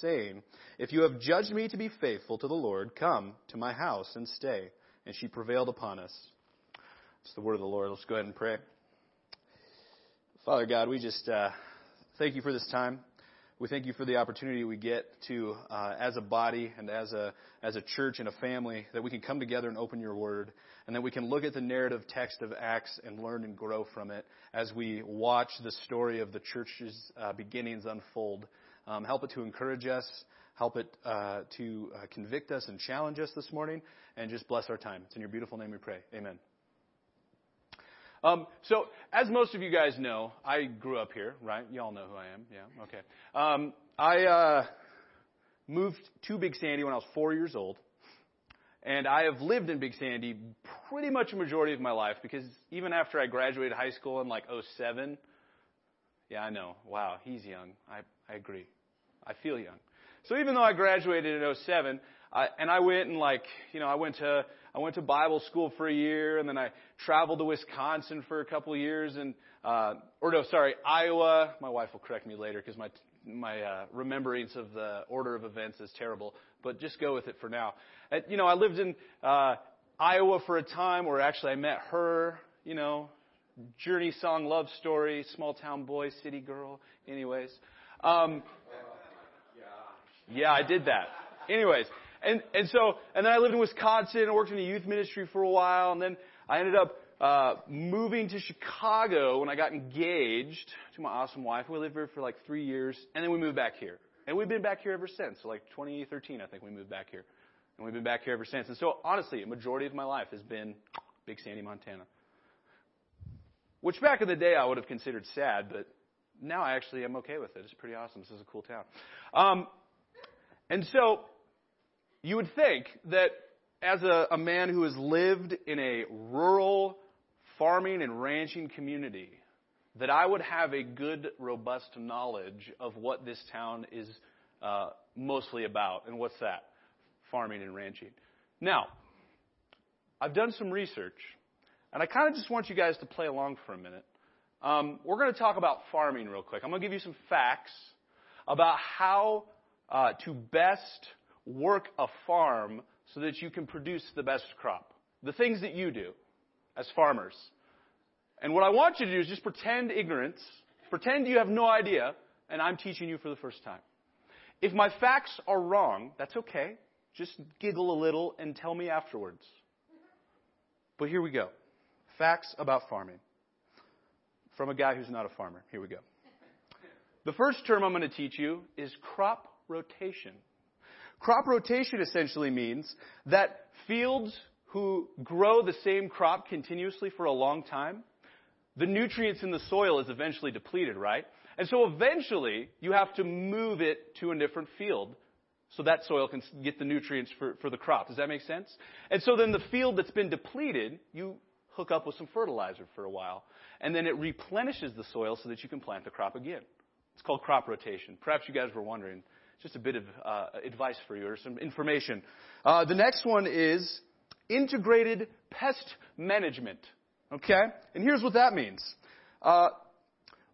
saying, If you have judged me to be faithful to the Lord, come to my house and stay. And she prevailed upon us. It's the word of the Lord. Let's go ahead and pray. Father God, we just uh, thank you for this time. We thank you for the opportunity we get to, uh, as a body and as a as a church and a family, that we can come together and open your word, and that we can look at the narrative text of Acts and learn and grow from it as we watch the story of the church's uh, beginnings unfold. Um, help it to encourage us, help it uh, to uh, convict us and challenge us this morning, and just bless our time. It's in your beautiful name we pray. Amen. Um, so, as most of you guys know, I grew up here, right? Y'all know who I am. Yeah, okay. Um, I uh, moved to Big Sandy when I was four years old, and I have lived in Big Sandy pretty much a majority of my life because even after I graduated high school in like 07, yeah, I know. Wow, he's young. I I agree. I feel young. So even though I graduated in 07, I, and I went and like, you know, I went to I went to Bible school for a year, and then I traveled to Wisconsin for a couple of years, and uh, or no, sorry, Iowa. My wife will correct me later because my my uh, remembrance of the order of events is terrible. But just go with it for now. And, you know, I lived in uh, Iowa for a time, where actually I met her. You know, journey song, love story, small town boy, city girl. Anyways, um, yeah, I did that. Anyways, and, and so, and then I lived in Wisconsin and worked in the youth ministry for a while, and then I ended up uh, moving to Chicago when I got engaged to my awesome wife. We lived here for like three years, and then we moved back here. And we've been back here ever since. So like 2013, I think we moved back here. And we've been back here ever since. And so honestly, a majority of my life has been Big Sandy, Montana. Which back in the day I would have considered sad, but now I actually am okay with it. It's pretty awesome. This is a cool town. Um, and so you would think that as a, a man who has lived in a rural farming and ranching community, that I would have a good, robust knowledge of what this town is uh, mostly about. And what's that? Farming and ranching. Now, I've done some research, and I kind of just want you guys to play along for a minute. Um, we're going to talk about farming real quick. I'm going to give you some facts about how uh, to best work a farm so that you can produce the best crop. The things that you do as farmers. And what I want you to do is just pretend ignorance, pretend you have no idea, and I'm teaching you for the first time. If my facts are wrong, that's okay. Just giggle a little and tell me afterwards. But here we go. Facts about farming. From a guy who's not a farmer. Here we go. The first term I'm going to teach you is crop rotation. Crop rotation essentially means that fields who grow the same crop continuously for a long time, the nutrients in the soil is eventually depleted, right? And so eventually you have to move it to a different field so that soil can get the nutrients for, for the crop. Does that make sense? And so then the field that's been depleted, you hook up with some fertilizer for a while, and then it replenishes the soil so that you can plant the crop again. It's called crop rotation. Perhaps you guys were wondering just a bit of uh, advice for you or some information. Uh, the next one is integrated pest management. Okay? And here's what that means. Uh,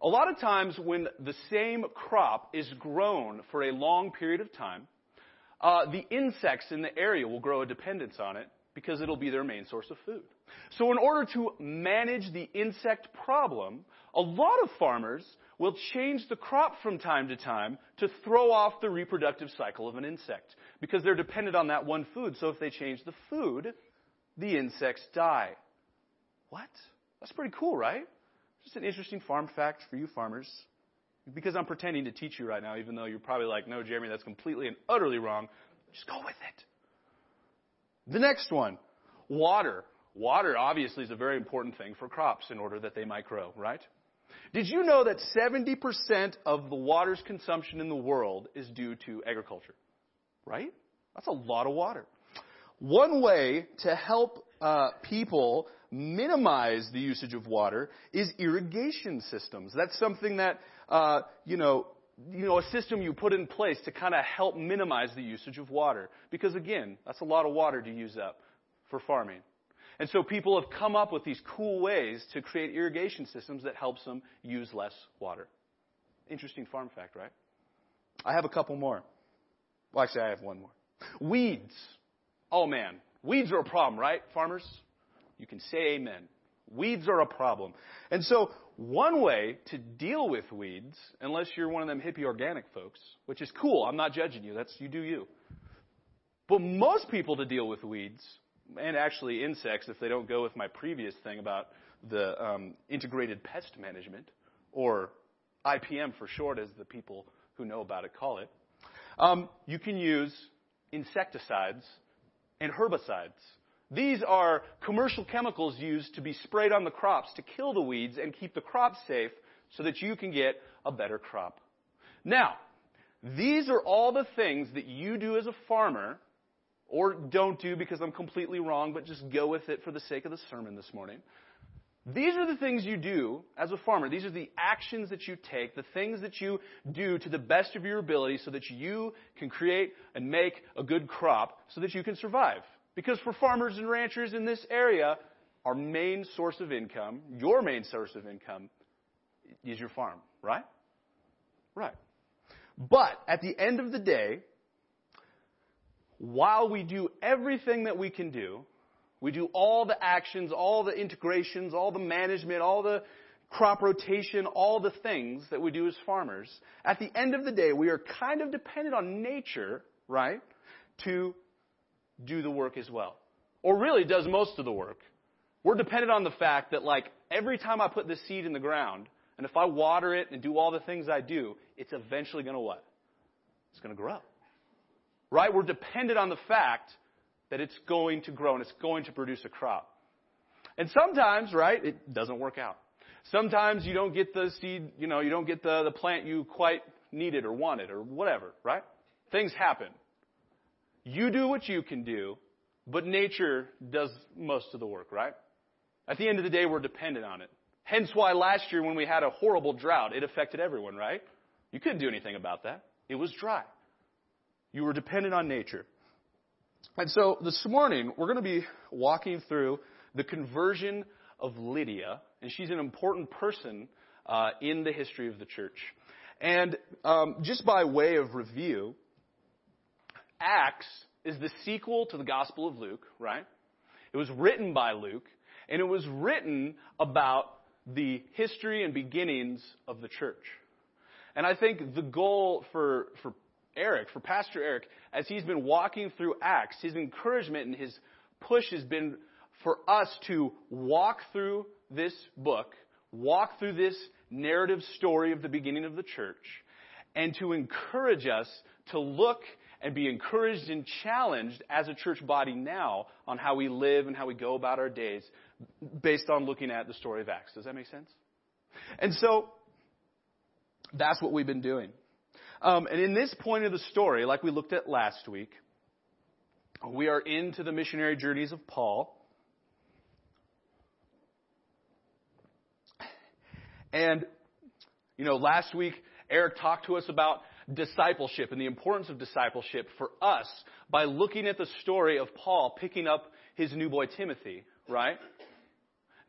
a lot of times when the same crop is grown for a long period of time, uh, the insects in the area will grow a dependence on it because it'll be their main source of food. So in order to manage the insect problem, a lot of farmers will change the crop from time to time to throw off the reproductive cycle of an insect because they're dependent on that one food. So if they change the food, the insects die. What? That's pretty cool, right? Just an interesting farm fact for you farmers. Because I'm pretending to teach you right now, even though you're probably like, no, Jeremy, that's completely and utterly wrong. Just go with it. The next one water. Water obviously is a very important thing for crops in order that they might grow, right? Did you know that 70% of the water's consumption in the world is due to agriculture? Right? That's a lot of water. One way to help uh, people minimize the usage of water is irrigation systems. That's something that, uh, you know, you know, a system you put in place to kind of help minimize the usage of water. Because again, that's a lot of water to use up for farming. And so people have come up with these cool ways to create irrigation systems that helps them use less water. Interesting farm fact, right? I have a couple more. Well, actually, I have one more. Weeds. Oh man, weeds are a problem, right, farmers? You can say amen. Weeds are a problem. And so, one way to deal with weeds, unless you're one of them hippie organic folks, which is cool, I'm not judging you, that's you do you. But most people to deal with weeds, and actually insects, if they don't go with my previous thing about the um, integrated pest management, or IPM for short, as the people who know about it call it, um, you can use insecticides and herbicides. These are commercial chemicals used to be sprayed on the crops to kill the weeds and keep the crops safe so that you can get a better crop. Now, these are all the things that you do as a farmer, or don't do because I'm completely wrong, but just go with it for the sake of the sermon this morning. These are the things you do as a farmer. These are the actions that you take, the things that you do to the best of your ability so that you can create and make a good crop so that you can survive. Because for farmers and ranchers in this area, our main source of income, your main source of income, is your farm, right? Right. But at the end of the day, while we do everything that we can do, we do all the actions, all the integrations, all the management, all the crop rotation, all the things that we do as farmers. At the end of the day, we are kind of dependent on nature, right, to do the work as well. Or really does most of the work. We're dependent on the fact that like every time I put this seed in the ground, and if I water it and do all the things I do, it's eventually going to what? It's going to grow. Right? We're dependent on the fact that it's going to grow and it's going to produce a crop. And sometimes, right, it doesn't work out. Sometimes you don't get the seed, you know, you don't get the, the plant you quite needed or wanted or whatever, right? Things happen. You do what you can do, but nature does most of the work, right? At the end of the day, we're dependent on it. Hence why last year when we had a horrible drought, it affected everyone, right? You couldn't do anything about that. It was dry. You were dependent on nature. And so this morning, we're going to be walking through the conversion of Lydia, and she's an important person uh, in the history of the church. And um, just by way of review, Acts is the sequel to the Gospel of Luke, right? It was written by Luke, and it was written about the history and beginnings of the church. And I think the goal for, for Eric, for Pastor Eric, as he's been walking through Acts, his encouragement and his push has been for us to walk through this book, walk through this narrative story of the beginning of the church, and to encourage us to look and be encouraged and challenged as a church body now on how we live and how we go about our days based on looking at the story of Acts. Does that make sense? And so, that's what we've been doing. Um, and in this point of the story, like we looked at last week, we are into the missionary journeys of Paul. And, you know, last week, Eric talked to us about discipleship and the importance of discipleship for us by looking at the story of Paul picking up his new boy Timothy, right?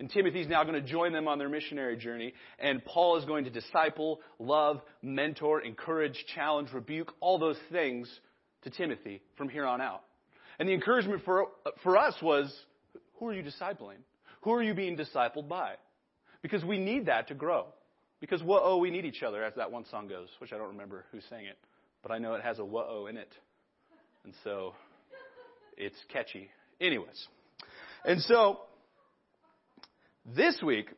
And Timothy's now going to join them on their missionary journey. And Paul is going to disciple, love, mentor, encourage, challenge, rebuke, all those things to Timothy from here on out. And the encouragement for, for us was, who are you discipling? Who are you being discipled by? Because we need that to grow. Because whoa, we need each other, as that one song goes, which I don't remember who sang it, but I know it has a whoa in it. And so it's catchy. Anyways. And so this week,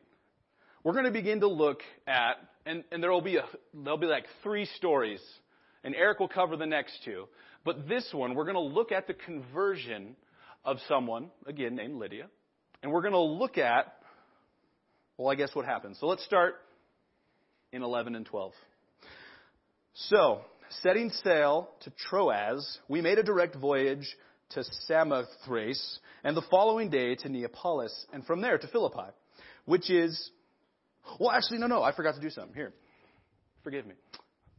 we're going to begin to look at, and, and there will be a, there'll be like three stories, and Eric will cover the next two. But this one, we're going to look at the conversion of someone, again named Lydia, and we're going to look at, well, I guess what happened. So let's start in 11 and 12. So, setting sail to Troas, we made a direct voyage to Samothrace, and the following day to Neapolis, and from there to Philippi, which is, well, actually, no, no, I forgot to do something. Here, forgive me.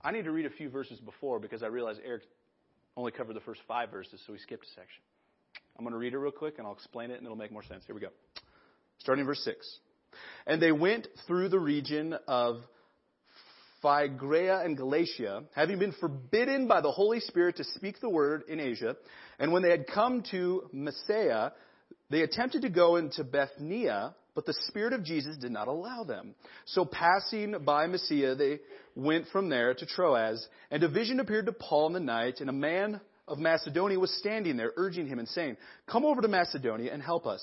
I need to read a few verses before because I realized Eric only covered the first five verses, so he skipped a section. I'm going to read it real quick, and I'll explain it, and it'll make more sense. Here we go. Starting verse 6. And they went through the region of Phrygia and Galatia, having been forbidden by the Holy Spirit to speak the word in Asia, and when they had come to Mysia, they attempted to go into Bithynia, but the Spirit of Jesus did not allow them. So passing by Mysia, they went from there to Troas, and a vision appeared to Paul in the night, and a man of Macedonia was standing there, urging him and saying, Come over to Macedonia and help us.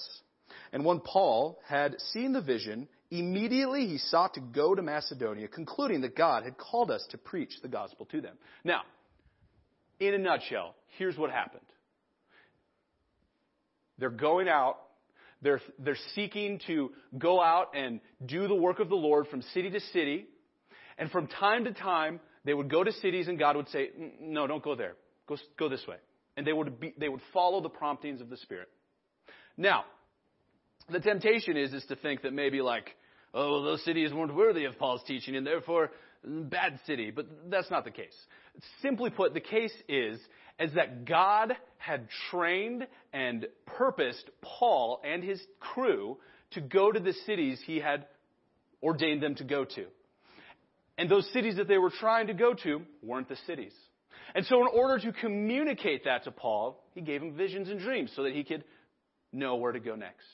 And when Paul had seen the vision, immediately he sought to go to Macedonia, concluding that God had called us to preach the gospel to them. Now, in a nutshell, here's what happened. They're going out. They're, they're seeking to go out and do the work of the Lord from city to city. And from time to time, they would go to cities and God would say, no, don't go there. Go, go this way. And they would, be, they would follow the promptings of the Spirit. Now, the temptation is, is to think that maybe like, oh, those cities weren't worthy of Paul's teaching and therefore mm, bad city. But that's not the case. Simply put, the case is, is that God had trained and purposed Paul and his crew to go to the cities he had ordained them to go to. And those cities that they were trying to go to weren't the cities. And so in order to communicate that to Paul, he gave him visions and dreams so that he could know where to go next.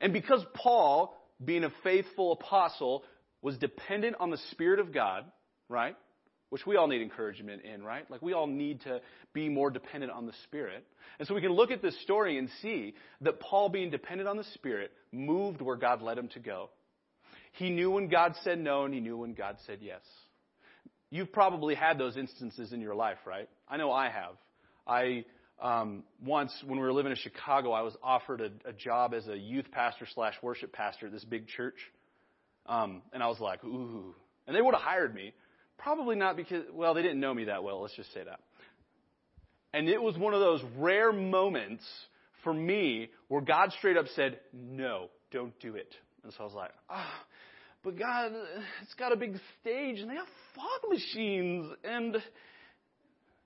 And because Paul, being a faithful apostle, was dependent on the Spirit of God, right? Which we all need encouragement in, right? Like we all need to be more dependent on the Spirit. And so we can look at this story and see that Paul, being dependent on the Spirit, moved where God led him to go. He knew when God said no and he knew when God said yes. You've probably had those instances in your life, right? I know I have. I um, once, when we were living in Chicago, I was offered a, a job as a youth pastor slash worship pastor at this big church, um, and I was like, ooh. And they would have hired me, probably not because, well, they didn't know me that well. Let's just say that. And it was one of those rare moments for me where God straight up said, no, don't do it. And so I was like, ah. Oh, but God, it's got a big stage and they have fog machines and,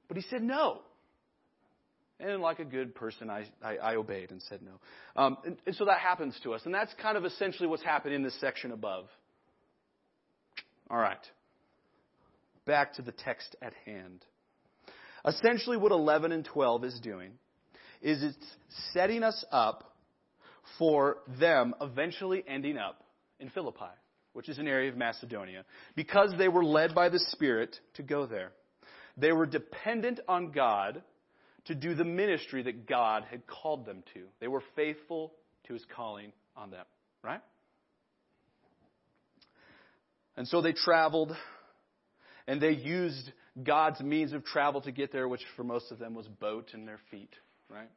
but he said no. And like a good person, I, I, I obeyed and said no. Um, and, and so that happens to us. And that's kind of essentially what's happened in this section above. All right. Back to the text at hand. Essentially, what 11 and 12 is doing is it's setting us up for them eventually ending up in Philippi, which is an area of Macedonia, because they were led by the Spirit to go there. They were dependent on God to do the ministry that God had called them to. They were faithful to his calling on them, right? And so they traveled and they used God's means of travel to get there, which for most of them was boat and their feet, right?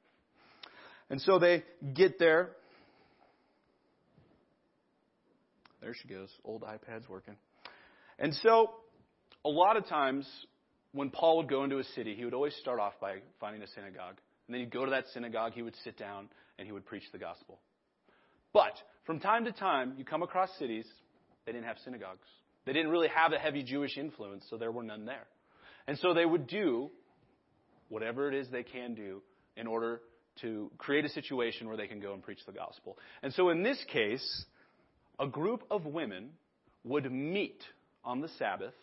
And so they get there. There she goes. Old iPad's working. And so, a lot of times, when Paul would go into a city, he would always start off by finding a synagogue. And then he'd go to that synagogue, he would sit down, and he would preach the gospel. But from time to time, you come across cities, they didn't have synagogues. They didn't really have a heavy Jewish influence, so there were none there. And so they would do whatever it is they can do in order to create a situation where they can go and preach the gospel. And so in this case, a group of women would meet on the Sabbath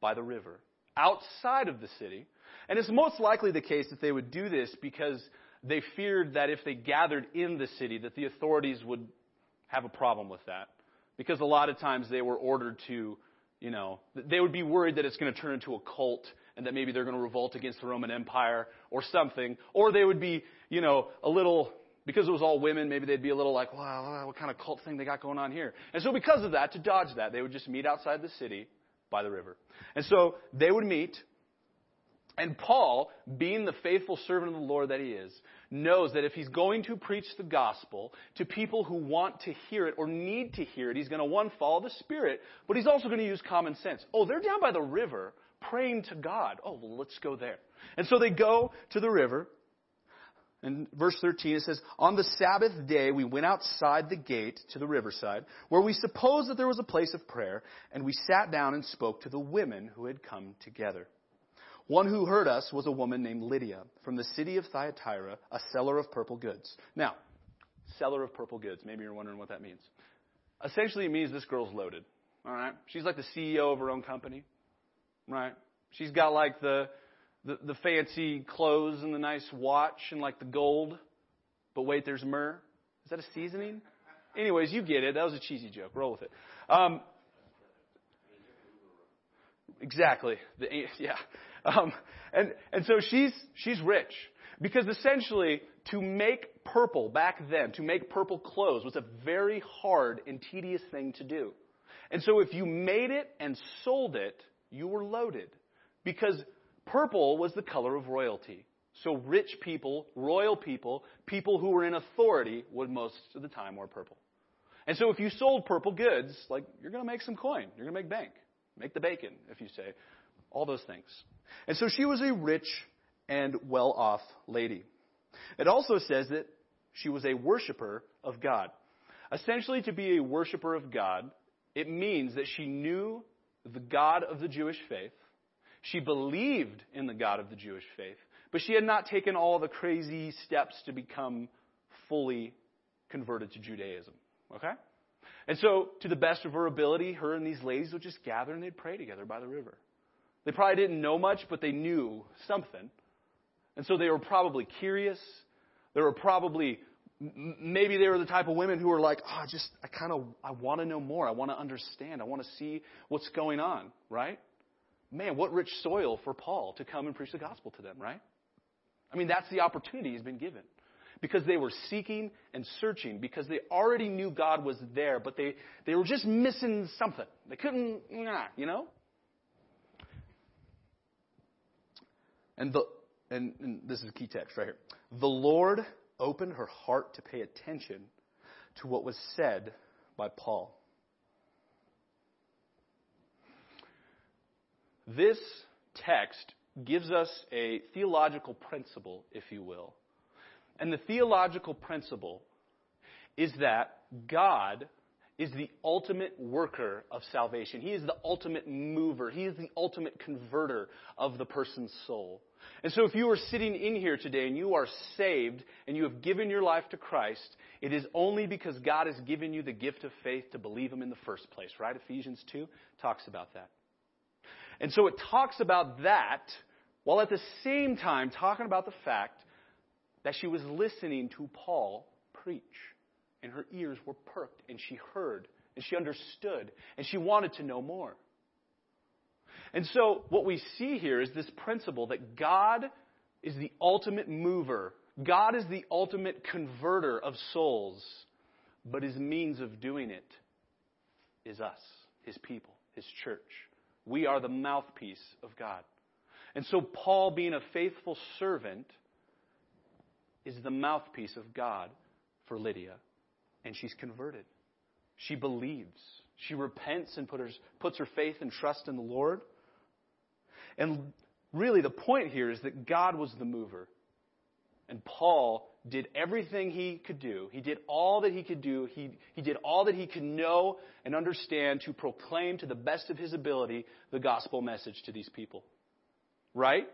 by the river outside of the city. And it's most likely the case that they would do this because they feared that if they gathered in the city, that the authorities would have a problem with that. Because a lot of times they were ordered to, you know, they would be worried that it's going to turn into a cult and that maybe they're going to revolt against the Roman Empire or something. Or they would be, you know, a little, because it was all women, maybe they'd be a little like, wow, what kind of cult thing they got going on here? And so because of that, to dodge that, they would just meet outside the city by the river. And so they would meet, and Paul, being the faithful servant of the Lord that he is, knows that if he's going to preach the gospel to people who want to hear it or need to hear it, he's going to, one, follow the Spirit, but he's also going to use common sense. Oh, they're down by the river praying to God. Oh, well, let's go there. And so they go to the river, in verse 13, it says, On the Sabbath day, we went outside the gate to the riverside, where we supposed that there was a place of prayer, and we sat down and spoke to the women who had come together. One who heard us was a woman named Lydia from the city of Thyatira, a seller of purple goods. Now, seller of purple goods. Maybe you're wondering what that means. Essentially, it means this girl's loaded. All right? She's like the CEO of her own company. right? She's got like the, the, the fancy clothes and the nice watch and like the gold. But wait, there's myrrh. Is that a seasoning? Anyways, you get it. That was a cheesy joke. Roll with it. Um, exactly. The, yeah. Um, and and so she's she's rich because essentially to make purple back then, to make purple clothes was a very hard and tedious thing to do. And so if you made it and sold it, you were loaded because purple was the color of royalty. So rich people, royal people, people who were in authority would most of the time wear purple. And so if you sold purple goods, like you're going to make some coin, you're going to make bank, make the bacon, if you say, all those things. And so she was a rich and well-off lady. It also says that she was a worshiper of God. Essentially, to be a worshiper of God, it means that she knew the God of the Jewish faith. She believed in the God of the Jewish faith, but she had not taken all the crazy steps to become fully converted to Judaism. Okay? And so, to the best of her ability, her and these ladies would just gather and they'd pray together by the river. They probably didn't know much, but they knew something. And so they were probably curious. They were probably, maybe they were the type of women who were like, oh, just, I kind of, I want to know more. I want to understand. I want to see what's going on, right? Man, what rich soil for Paul to come and preach the gospel to them, right? I mean, that's the opportunity he's been given. Because they were seeking and searching, because they already knew God was there, but they, they were just missing something. They couldn't, you know? And the, and, and this is a key text right here. The Lord opened her heart to pay attention to what was said by Paul. This text gives us a theological principle, if you will. And the theological principle is that God is the ultimate worker of salvation. He is the ultimate mover. He is the ultimate converter of the person's soul. And so if you are sitting in here today and you are saved and you have given your life to Christ, it is only because God has given you the gift of faith to believe Him in the first place, right? Ephesians 2 talks about that. And so it talks about that while at the same time talking about the fact that she was listening to Paul preach and her ears were perked, and she heard, and she understood, and she wanted to know more. And so, what we see here is this principle that God is the ultimate mover, God is the ultimate converter of souls, but his means of doing it is us, his people, his church. We are the mouthpiece of God. And so, Paul, being a faithful servant, is the mouthpiece of God for Lydia and she's converted. She believes. She repents and put her, puts her faith and trust in the Lord. And really, the point here is that God was the mover. And Paul did everything he could do. He did all that he could do. He, he did all that he could know and understand to proclaim to the best of his ability the gospel message to these people. Right?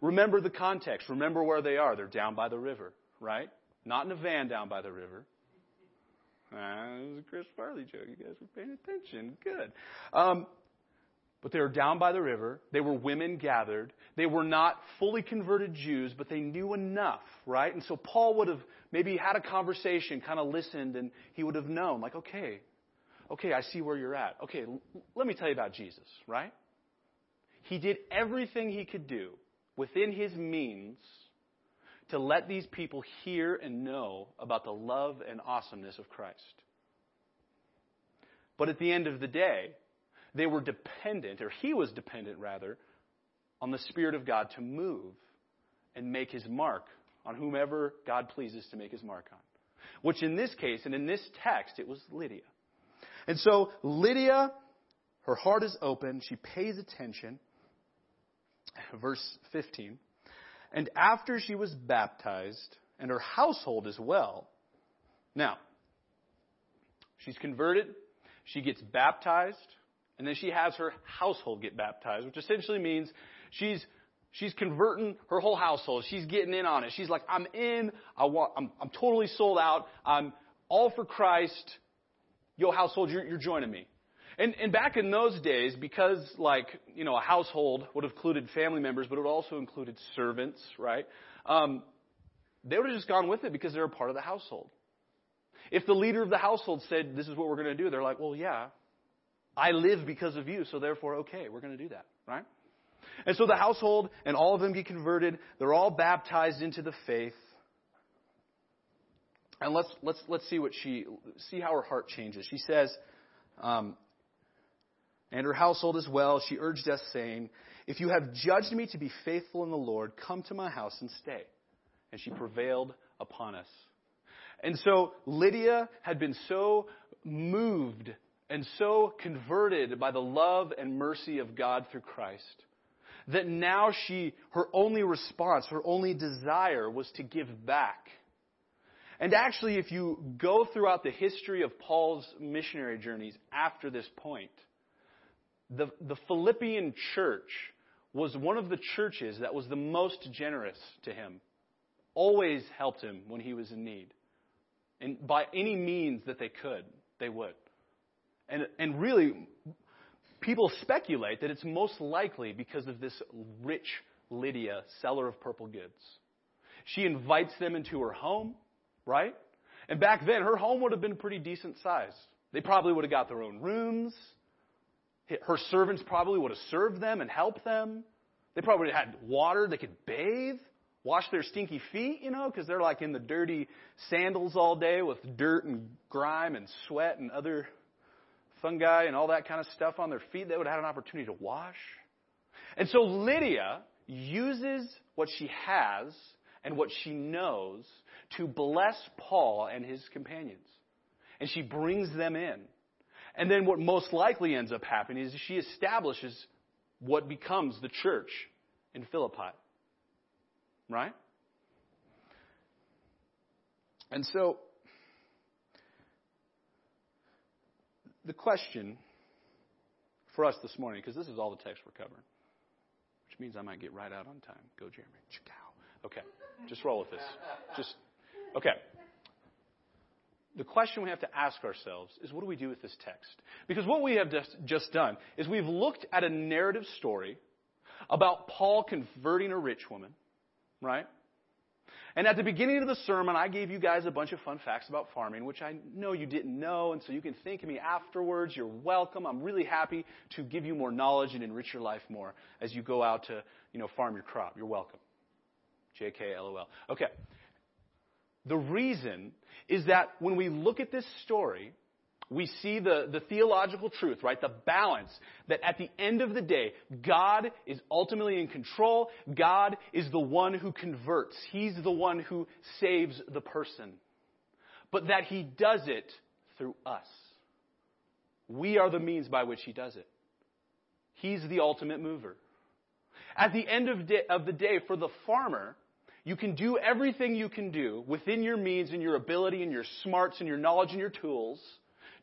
Remember the context. Remember where they are. They're down by the river, right? Not in a van down by the river. Uh, it was a Chris Farley joke. You guys were paying attention. Good. Um, but they were down by the river. They were women gathered. They were not fully converted Jews, but they knew enough, right? And so Paul would have maybe had a conversation, kind of listened, and he would have known, like, okay, okay, I see where you're at. Okay, l- let me tell you about Jesus, right? He did everything he could do within his means to let these people hear and know about the love and awesomeness of Christ. But at the end of the day, they were dependent, or he was dependent rather, on the Spirit of God to move and make his mark on whomever God pleases to make his mark on. Which in this case, and in this text, it was Lydia. And so Lydia, her heart is open, she pays attention. Verse 15. And after she was baptized, and her household as well. Now, she's converted, she gets baptized, and then she has her household get baptized, which essentially means she's she's converting her whole household. She's getting in on it. She's like, I'm in. I want. I'm, I'm totally sold out. I'm all for Christ. Yo, household, you're, you're joining me. And, and back in those days, because like, you know, a household would have included family members, but it also included servants, right? Um, they would have just gone with it because they're a part of the household. If the leader of the household said, this is what we're going to do, they're like, well, yeah, I live because of you, so therefore, okay, we're going to do that, right? And so the household and all of them get converted. They're all baptized into the faith. And let's, let's, let's see what she, see how her heart changes. She says, um, and her household as well, she urged us, saying, If you have judged me to be faithful in the Lord, come to my house and stay. And she prevailed upon us. And so Lydia had been so moved and so converted by the love and mercy of God through Christ that now she, her only response, her only desire was to give back. And actually, if you go throughout the history of Paul's missionary journeys after this point, the, the Philippian church was one of the churches that was the most generous to him, always helped him when he was in need. And by any means that they could, they would. And, and really, people speculate that it's most likely because of this rich Lydia, seller of purple goods. She invites them into her home, right? And back then, her home would have been pretty decent size. They probably would have got their own rooms. Her servants probably would have served them and helped them. They probably had water they could bathe, wash their stinky feet, you know, because they're like in the dirty sandals all day with dirt and grime and sweat and other fungi and all that kind of stuff on their feet. They would have had an opportunity to wash. And so Lydia uses what she has and what she knows to bless Paul and his companions. And she brings them in. And then what most likely ends up happening is she establishes what becomes the church in Philippi. Right? And so, the question for us this morning, because this is all the text we're covering, which means I might get right out on time. Go, Jeremy. Okay, just roll with this. Just, okay the question we have to ask ourselves is what do we do with this text? Because what we have just, just done is we've looked at a narrative story about Paul converting a rich woman, right? And at the beginning of the sermon, I gave you guys a bunch of fun facts about farming, which I know you didn't know, and so you can thank me afterwards. You're welcome. I'm really happy to give you more knowledge and enrich your life more as you go out to, you know, farm your crop. You're welcome. JK, LOL. Okay. The reason is that when we look at this story, we see the, the theological truth, right? The balance that at the end of the day, God is ultimately in control. God is the one who converts. He's the one who saves the person. But that He does it through us. We are the means by which He does it. He's the ultimate mover. At the end of, day, of the day, for the farmer, you can do everything you can do within your means and your ability and your smarts and your knowledge and your tools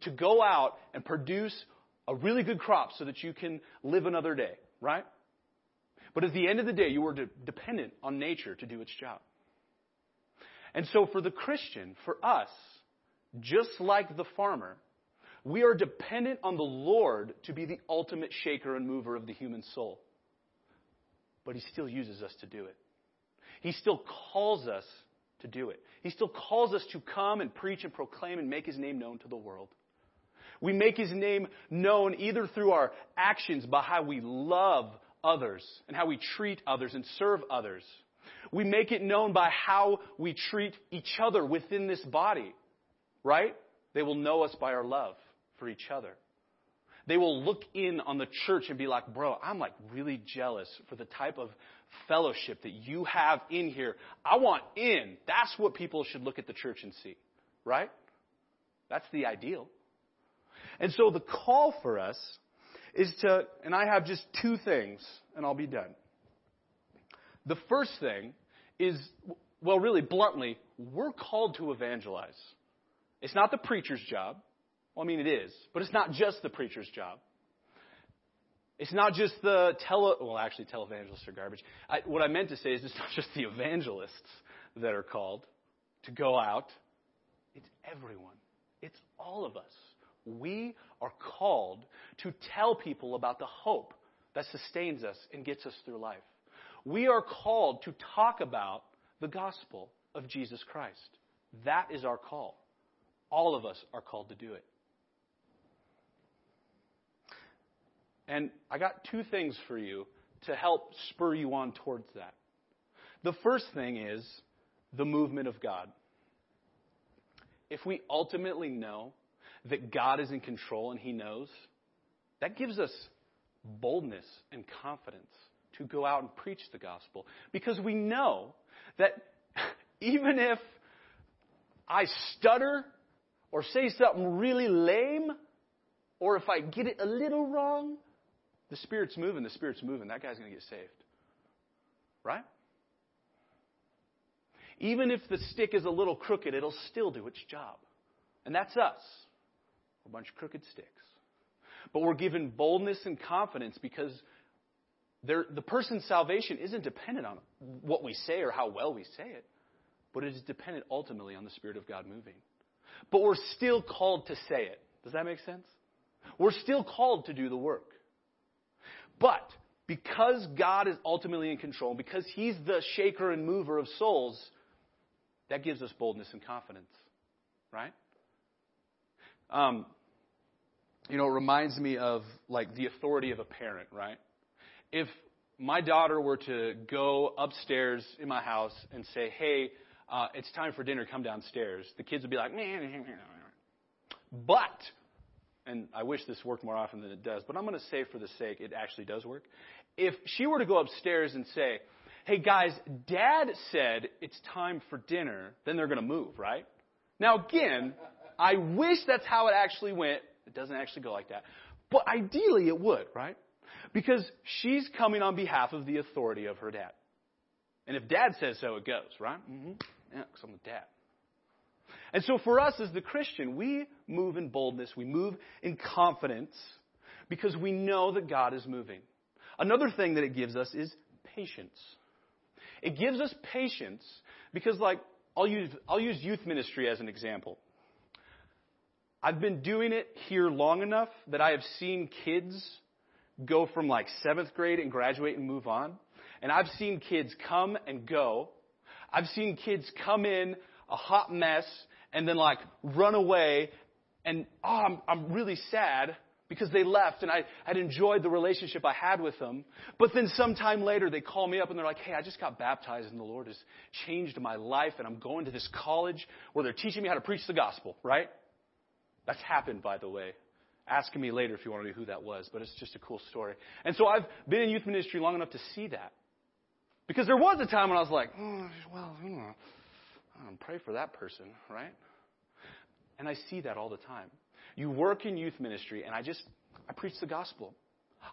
to go out and produce a really good crop so that you can live another day, right? But at the end of the day, you are de- dependent on nature to do its job. And so for the Christian, for us, just like the farmer, we are dependent on the Lord to be the ultimate shaker and mover of the human soul. But He still uses us to do it. He still calls us to do it. He still calls us to come and preach and proclaim and make His name known to the world. We make His name known either through our actions by how we love others and how we treat others and serve others. We make it known by how we treat each other within this body, right? They will know us by our love for each other. They will look in on the church and be like, bro, I'm like really jealous for the type of fellowship that you have in here. I want in. That's what people should look at the church and see, right? That's the ideal. And so the call for us is to, and I have just two things, and I'll be done. The first thing is, well, really bluntly, we're called to evangelize. It's not the preacher's job. Well, I mean, it is, but it's not just the preacher's job. It's not just the tele, well, actually, televangelists are garbage. I, what I meant to say is it's not just the evangelists that are called to go out. It's everyone. It's all of us. We are called to tell people about the hope that sustains us and gets us through life. We are called to talk about the gospel of Jesus Christ. That is our call. All of us are called to do it. And I got two things for you to help spur you on towards that. The first thing is the movement of God. If we ultimately know that God is in control and He knows, that gives us boldness and confidence to go out and preach the gospel. Because we know that even if I stutter or say something really lame, or if I get it a little wrong, the Spirit's moving, the Spirit's moving. That guy's going to get saved. Right? Even if the stick is a little crooked, it'll still do its job. And that's us. A bunch of crooked sticks. But we're given boldness and confidence because the person's salvation isn't dependent on what we say or how well we say it, but it is dependent ultimately on the Spirit of God moving. But we're still called to say it. Does that make sense? We're still called to do the work. But because God is ultimately in control, because He's the shaker and mover of souls, that gives us boldness and confidence, right? Um, you know, it reminds me of like the authority of a parent, right? If my daughter were to go upstairs in my house and say, "Hey, uh, it's time for dinner. Come downstairs," the kids would be like, "Man," but and I wish this worked more often than it does, but I'm going to say for the sake it actually does work. If she were to go upstairs and say, hey guys, dad said it's time for dinner, then they're going to move, right? Now again, I wish that's how it actually went. It doesn't actually go like that. But ideally it would, right? Because she's coming on behalf of the authority of her dad. And if dad says so, it goes, right? Mm-hmm. Yeah, because I'm the dad. And so for us as the Christian, we move in boldness, we move in confidence because we know that God is moving. Another thing that it gives us is patience. It gives us patience because, like, I'll use, I'll use youth ministry as an example. I've been doing it here long enough that I have seen kids go from like seventh grade and graduate and move on. And I've seen kids come and go. I've seen kids come in a hot mess and then like run away and oh, I'm, I'm really sad because they left and I had enjoyed the relationship I had with them. But then sometime later they call me up and they're like, hey, I just got baptized and the Lord has changed my life and I'm going to this college where they're teaching me how to preach the gospel, right? That's happened, by the way. Ask me later if you want to know who that was, but it's just a cool story. And so I've been in youth ministry long enough to see that. Because there was a time when I was like, oh, well, you know, pray for that person, right? And I see that all the time. You work in youth ministry, and I just, I preach the gospel.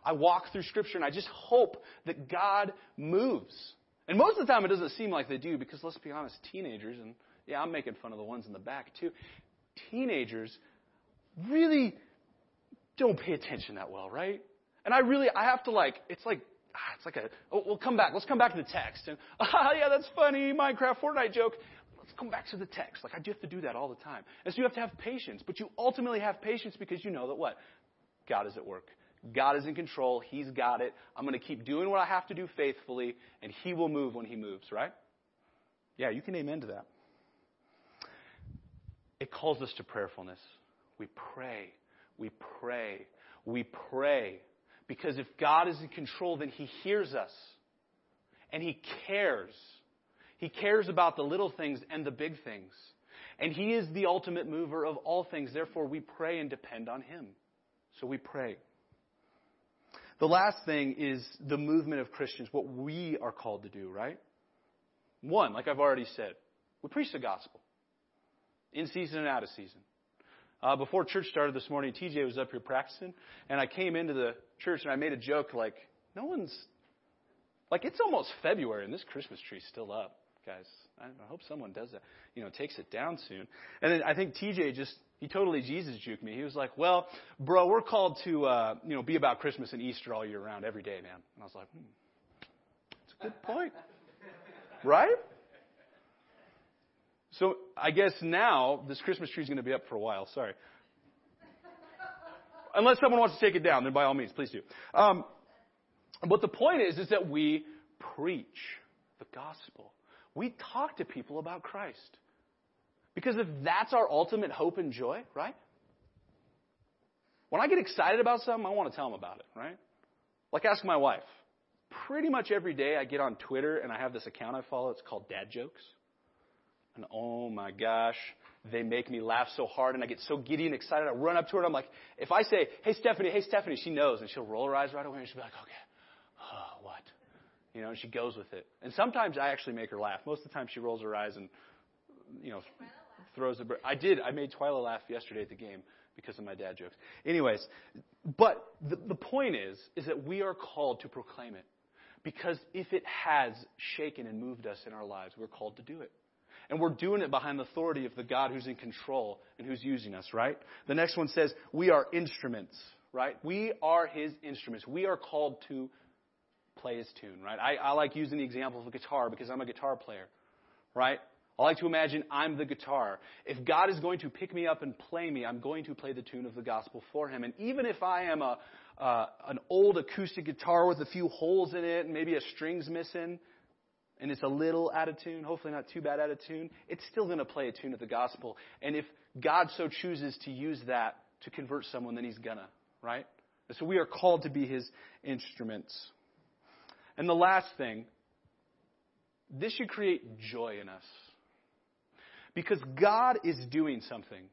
I walk through scripture, and I just hope that God moves. And most of the time, it doesn't seem like they do, because let's be honest, teenagers, and yeah, I'm making fun of the ones in the back too, teenagers really don't pay attention that well, right? And I really, I have to like, it's like, ah, it's like a, oh, we'll come back. Let's come back to the text. And, ah, yeah, that's funny, Minecraft, Fortnite joke Let's come back to the text. Like I do have to do that all the time. And so you have to have patience, but you ultimately have patience because you know that what? God is at work. God is in control. He's got it. I'm going to keep doing what I have to do faithfully, and He will move when He moves, right? Yeah, you can amen to that. It calls us to prayerfulness. We pray. We pray. We pray. Because if God is in control, then He hears us. And He cares. He cares about the little things and the big things. And He is the ultimate mover of all things. Therefore, we pray and depend on Him. So we pray. The last thing is the movement of Christians, what we are called to do, right? One, like I've already said, we preach the gospel in season and out of season. Uh, before church started this morning, TJ was up here practicing, and I came into the church and I made a joke like, no one's, like, it's almost February and this Christmas tree's still up guys. I, I hope someone does that. You know, takes it down soon. And then I think TJ just he totally Jesus juked me. He was like, "Well, bro, we're called to uh, you know be about Christmas and Easter all year round, every day, man." And I was like, hmm, "That's a good point, right?" So I guess now this Christmas tree is going to be up for a while. Sorry. unless someone wants to take it down, then by all means, please do. Um, but the point is, is that we preach the gospel. We talk to people about Christ. Because if that's our ultimate hope and joy, right? When I get excited about something, I want to tell them about it, right? Like ask my wife. Pretty much every day I get on Twitter and I have this account I follow. It's called Dad Jokes. And oh my gosh, they make me laugh so hard and I get so giddy and excited. I run up to her and I'm like, if I say, hey Stephanie, hey Stephanie, she knows and she'll roll her eyes right away and she'll be like, okay, oh, what? You know, and she goes with it. And sometimes I actually make her laugh. Most of the time she rolls her eyes and, you know, throws a. I did. I made Twyla laugh yesterday at the game because of my dad jokes. Anyways, but the, the point is, is that we are called to proclaim it. Because if it has shaken and moved us in our lives, we're called to do it. And we're doing it behind the authority of the God who's in control and who's using us, right? The next one says, we are instruments, right? We are his instruments. We are called to play his tune, right? I, I like using the example of a guitar because I'm a guitar player, right? I like to imagine I'm the guitar. If God is going to pick me up and play me, I'm going to play the tune of the gospel for Him. And even if I am a, uh, an old acoustic guitar with a few holes in it and maybe a string's missing, and it's a little out of tune, hopefully not too bad out of tune, it's still going to play a tune of the gospel. And if God so chooses to use that to convert someone, then He's gonna, right? And so we are called to be His instruments. And the last thing, this should create joy in us. Because God is doing something.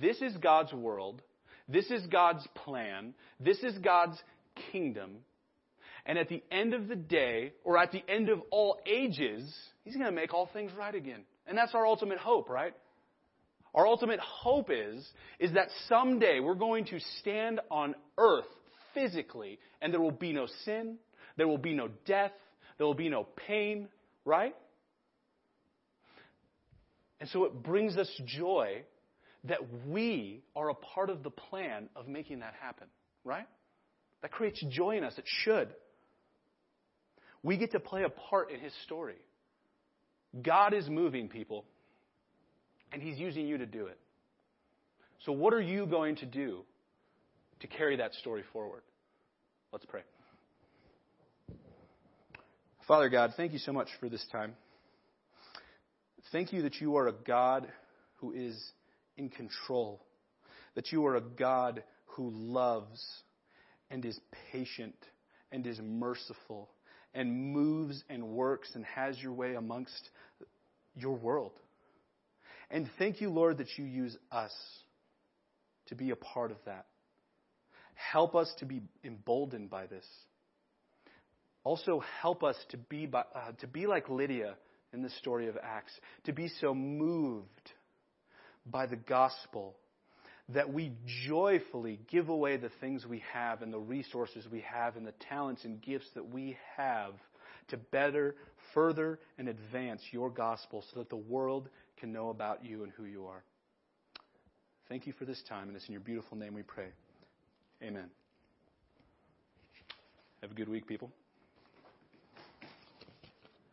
This is God's world. This is God's plan. This is God's kingdom. And at the end of the day, or at the end of all ages, He's going to make all things right again. And that's our ultimate hope, right? Our ultimate hope is, is that someday we're going to stand on earth physically and there will be no sin, there will be no death, there will be no pain, right? And so it brings us joy that we are a part of the plan of making that happen, right? That creates joy in us. It should. We get to play a part in His story. God is moving people, and He's using you to do it. So, what are you going to do to carry that story forward? Let's pray. Father God, thank you so much for this time. Thank you that you are a God who is in control, that you are a God who loves and is patient and is merciful and moves and works and has your way amongst your world. And thank you, Lord, that you use us to be a part of that. Help us to be emboldened by this. Also, help us to be, by, uh, to be like Lydia in the story of Acts, to be so moved by the gospel that we joyfully give away the things we have and the resources we have and the talents and gifts that we have to better, further, and advance your gospel so that the world can know about you and who you are. Thank you for this time, and it's in your beautiful name we pray. Amen. Have a good week, people.